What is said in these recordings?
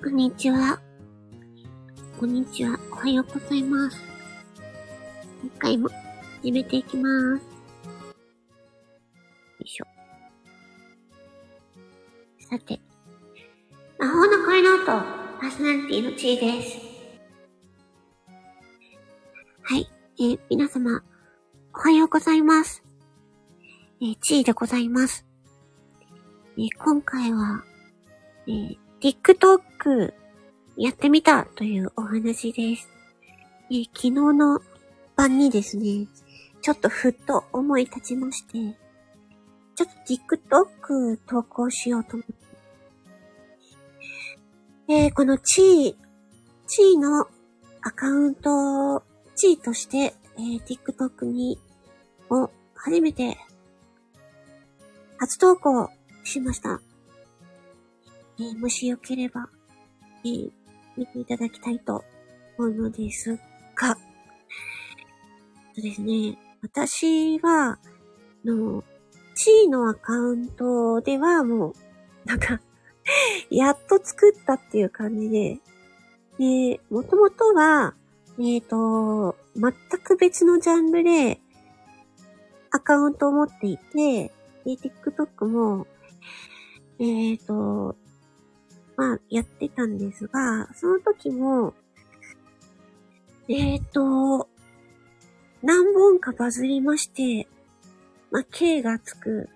こんにちは。こんにちは。おはようございます。今回も始めていきます。よいしょ。さて、魔法の声の音、パーソナリティのちーです。はい、えー皆様、おはようございます。えー、ちーでございます。えー今回は、えー TikTok やってみたというお話です。え昨日の晩にですね、ちょっとふっと思い立ちまして、ちょっと TikTok 投稿しようと思って。えこのチー、チーのアカウント、チーとして、えー TikTok に、を初めて、初投稿しました。えーもしよければ、えー見ていただきたいと思うのですが、そうですね、私は、の、チーのアカウントではもう、なんか、やっと作ったっていう感じで、で、もともとは、えっ、と、全く別のジャンルでアカウントを持っていて、で、TikTok も、えっ、と、まあ、やってたんですが、その時も、えっ、と、何本かバズりまして、まあ、K がつく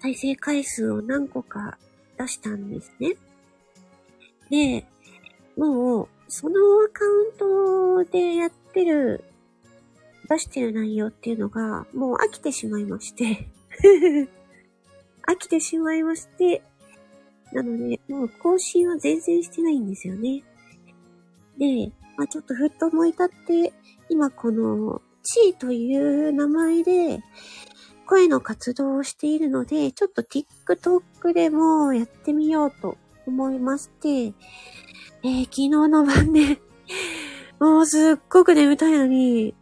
再生回数を何個か出したんですね。で、もう、そのアカウントでやってる、出してる内容っていうのが、もう飽きてしまいまして、飽きてしまいまして、なので、もう更新は全然してないんですよね。で、まあちょっとふっと思い立って、今この、チーという名前で、声の活動をしているので、ちょっと TikTok でもやってみようと思いまして、えー昨日の晩ね、もうすっごく眠たいのに、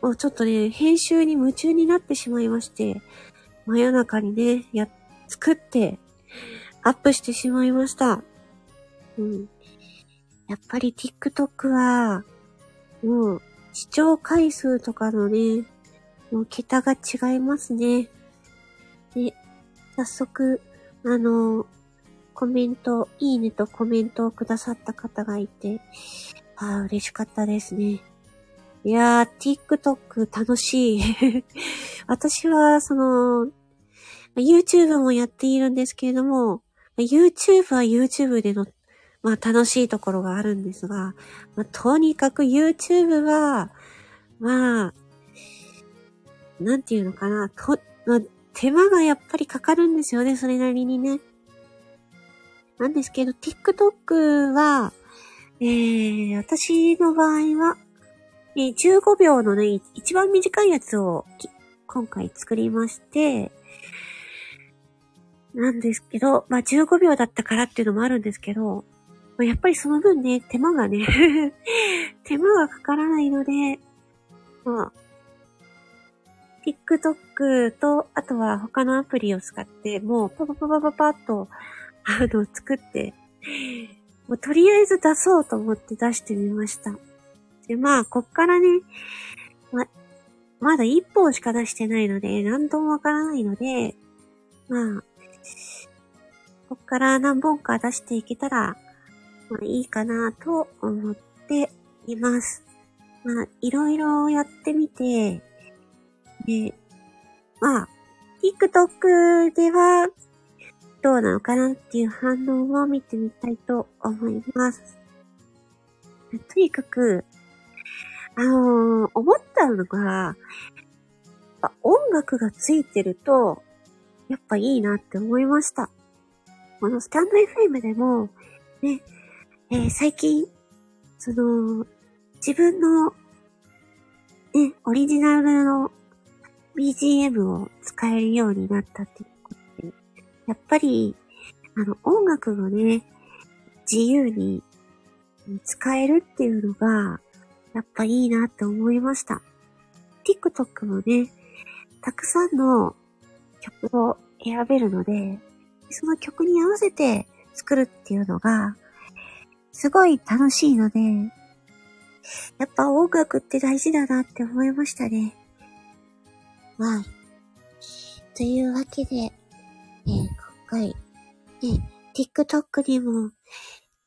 もうちょっとね、編集に夢中になってしまいまして、真夜中にね、や、作って、アップしてしまいました。うん。やっぱり TikTok は、もう、視聴回数とかのね、もう桁が違いますね。で、早速、あの、コメント、いいねとコメントをくださった方がいて、ああ、嬉しかったですね。いやー、TikTok 楽しい。私は、その、YouTube もやっているんですけれども、YouTube は YouTube での、まあ楽しいところがあるんですが、まあ、とにかく YouTube は、まあ、なんていうのかな、と、まあ、手間がやっぱりかかるんですよね、それなりにね。なんですけど、TikTok は、えー、私の場合は、えー15秒のね、一番短いやつを今回作りまして、なんですけど、まあ15秒だったからっていうのもあるんですけど、まあ、やっぱりその分ね、手間がね、手間がかからないので、まあ、TikTok と、あとは他のアプリを使って、もうパパパパパパッと、あの、作って、もうとりあえず出そうと思って出してみました。で、まあ、こっからね、ま、まだ一本しか出してないので、何ともわからないので、まあ、こっから何本か出していけたら、まあいいかなと思っています。まあ、いろいろやってみて、で、まあ、TikTok ではどうなのかなっていう反応を見てみたいと思います。とにかく、あのー思ったのが、音楽がついてると、やっぱいいなって思いました。このスタンド FM でも、ね、えー最近、その、自分の、ね、オリジナルの BGM を使えるようになったっていうことで、やっぱり、あの、音楽をね、自由に使えるっていうのが、やっぱいいなって思いました。TikTok もね、たくさんの曲を選べるので、その曲に合わせて作るっていうのが、すごい楽しいので、やっぱ音楽って大事だなって思いましたね。はい。というわけで、え、今回、ね、TikTok にも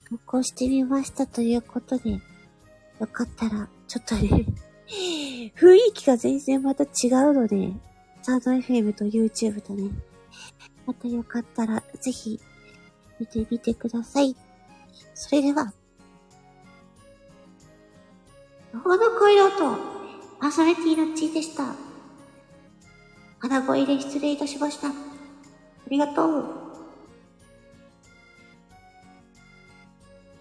投稿してみましたということで、よかったら、ちょっとね、雰囲気が全然また違うので、スタード FM と YouTube とね、またよかったら、ぜひ、見てみてください。それでは、魔法の声の音、パーソナリティのちーでした。鼻声で失礼いたしました。ありがとう。